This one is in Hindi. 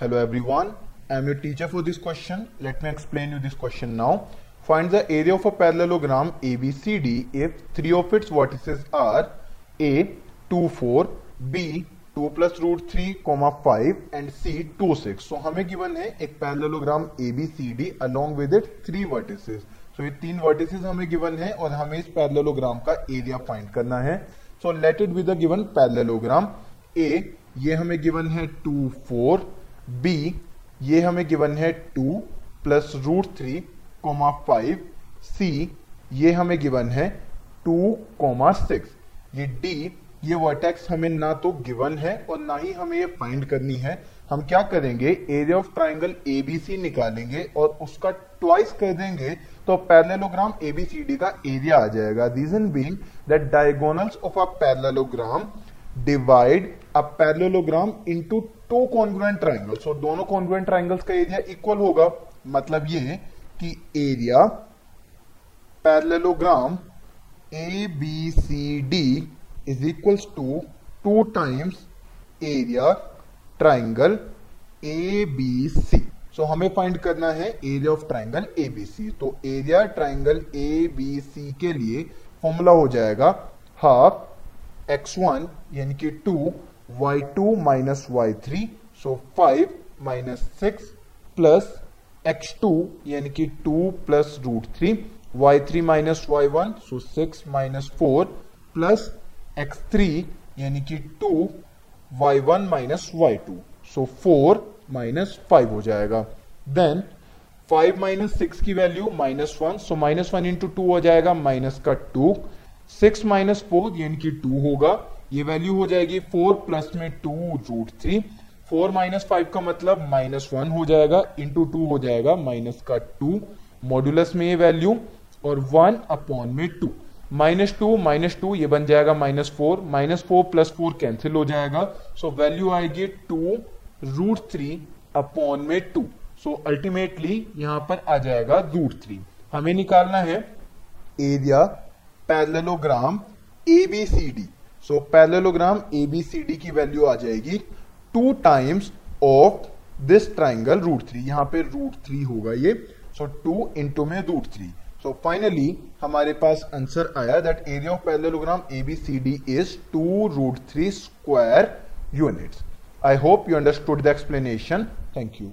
Hello everyone, I am your teacher for this question. Let me explain you this question now. Find the area of a parallelogram ABCD if three of its vertices are A 2 4, B 2 plus root 3, comma 5 and C 2 6. So हमें given है एक parallelogram ABCD along with its three vertices. So ये तीन vertices हमें given है और हमें इस parallelogram का area find करना है. So let it be the given parallelogram A ये हमें given है 2 4 B, ये हमें गिवन है two plus root three comma five C ये हमें गिवन है टू कोमा सिक्स ये डी ये वर्टेक्स हमें ना तो गिवन है और ना ही हमें ये फाइंड करनी है. हम क्या करेंगे? एरिया ऑफ़ ट्राइंगल एबीसी निकालेंगे और उसका ट्वाइस कर देंगे तो parallelogram A B C D का एरिया आ जाएगा. Region being that diagonals of a parallelogram divide a parallelogram into two congruent triangle so दोनों कॉन्ग्रुएंट ट्राइंगल्स का एरिया इक्वल होगा मतलब ये कि area parallelogram A B C D is equals to two times area triangle A B C so हमें फाइंड करना है area of triangle A B C तो area triangle A B C के लिए फॉर्मूला हो जाएगा हाफ़ एक्स वन यानी कि two y two minus y three so five minus six plus x two यानी कि two plus root three y three minus y one so six minus four plus x three यानी कि two y one minus y two so four minus five हो जाएगा. देन फाइव माइनस सिक्स की value minus one so minus one into two हो जाएगा माइनस का टू सिक्स माइनस फोर, यानी कि टू होगा। ये वैल्यू हो जाएगी फोर प्लस में two root three. Four minus five का मतलब माइनस वन हो जाएगा इंटू टू हो जाएगा, माइनस का टू। मॉड्यूलस में ये वैल्यू, और वन अपॉन में two. Minus two minus two, ये बन जाएगा minus four. Minus four plus four cancel हो जाएगा। सो वैल्यू आएगी टू रूट थ्री अपॉन में टू। सो अल्टीमेटली यहाँ पर आ जाएगा रूट थ्री। हमें निकालना है area parallelogram ABCD so parallelogram ABCD की वैल्यू आ जाएगी two times of this triangle root three यहाँ पे रूट थ्री होगा ये। सो टू इंटू में रूट थ्री सो फाइनली हमारे पास आंसर आया that area of parallelogram ABCD is two root three square units I hope you understood the explanation thank you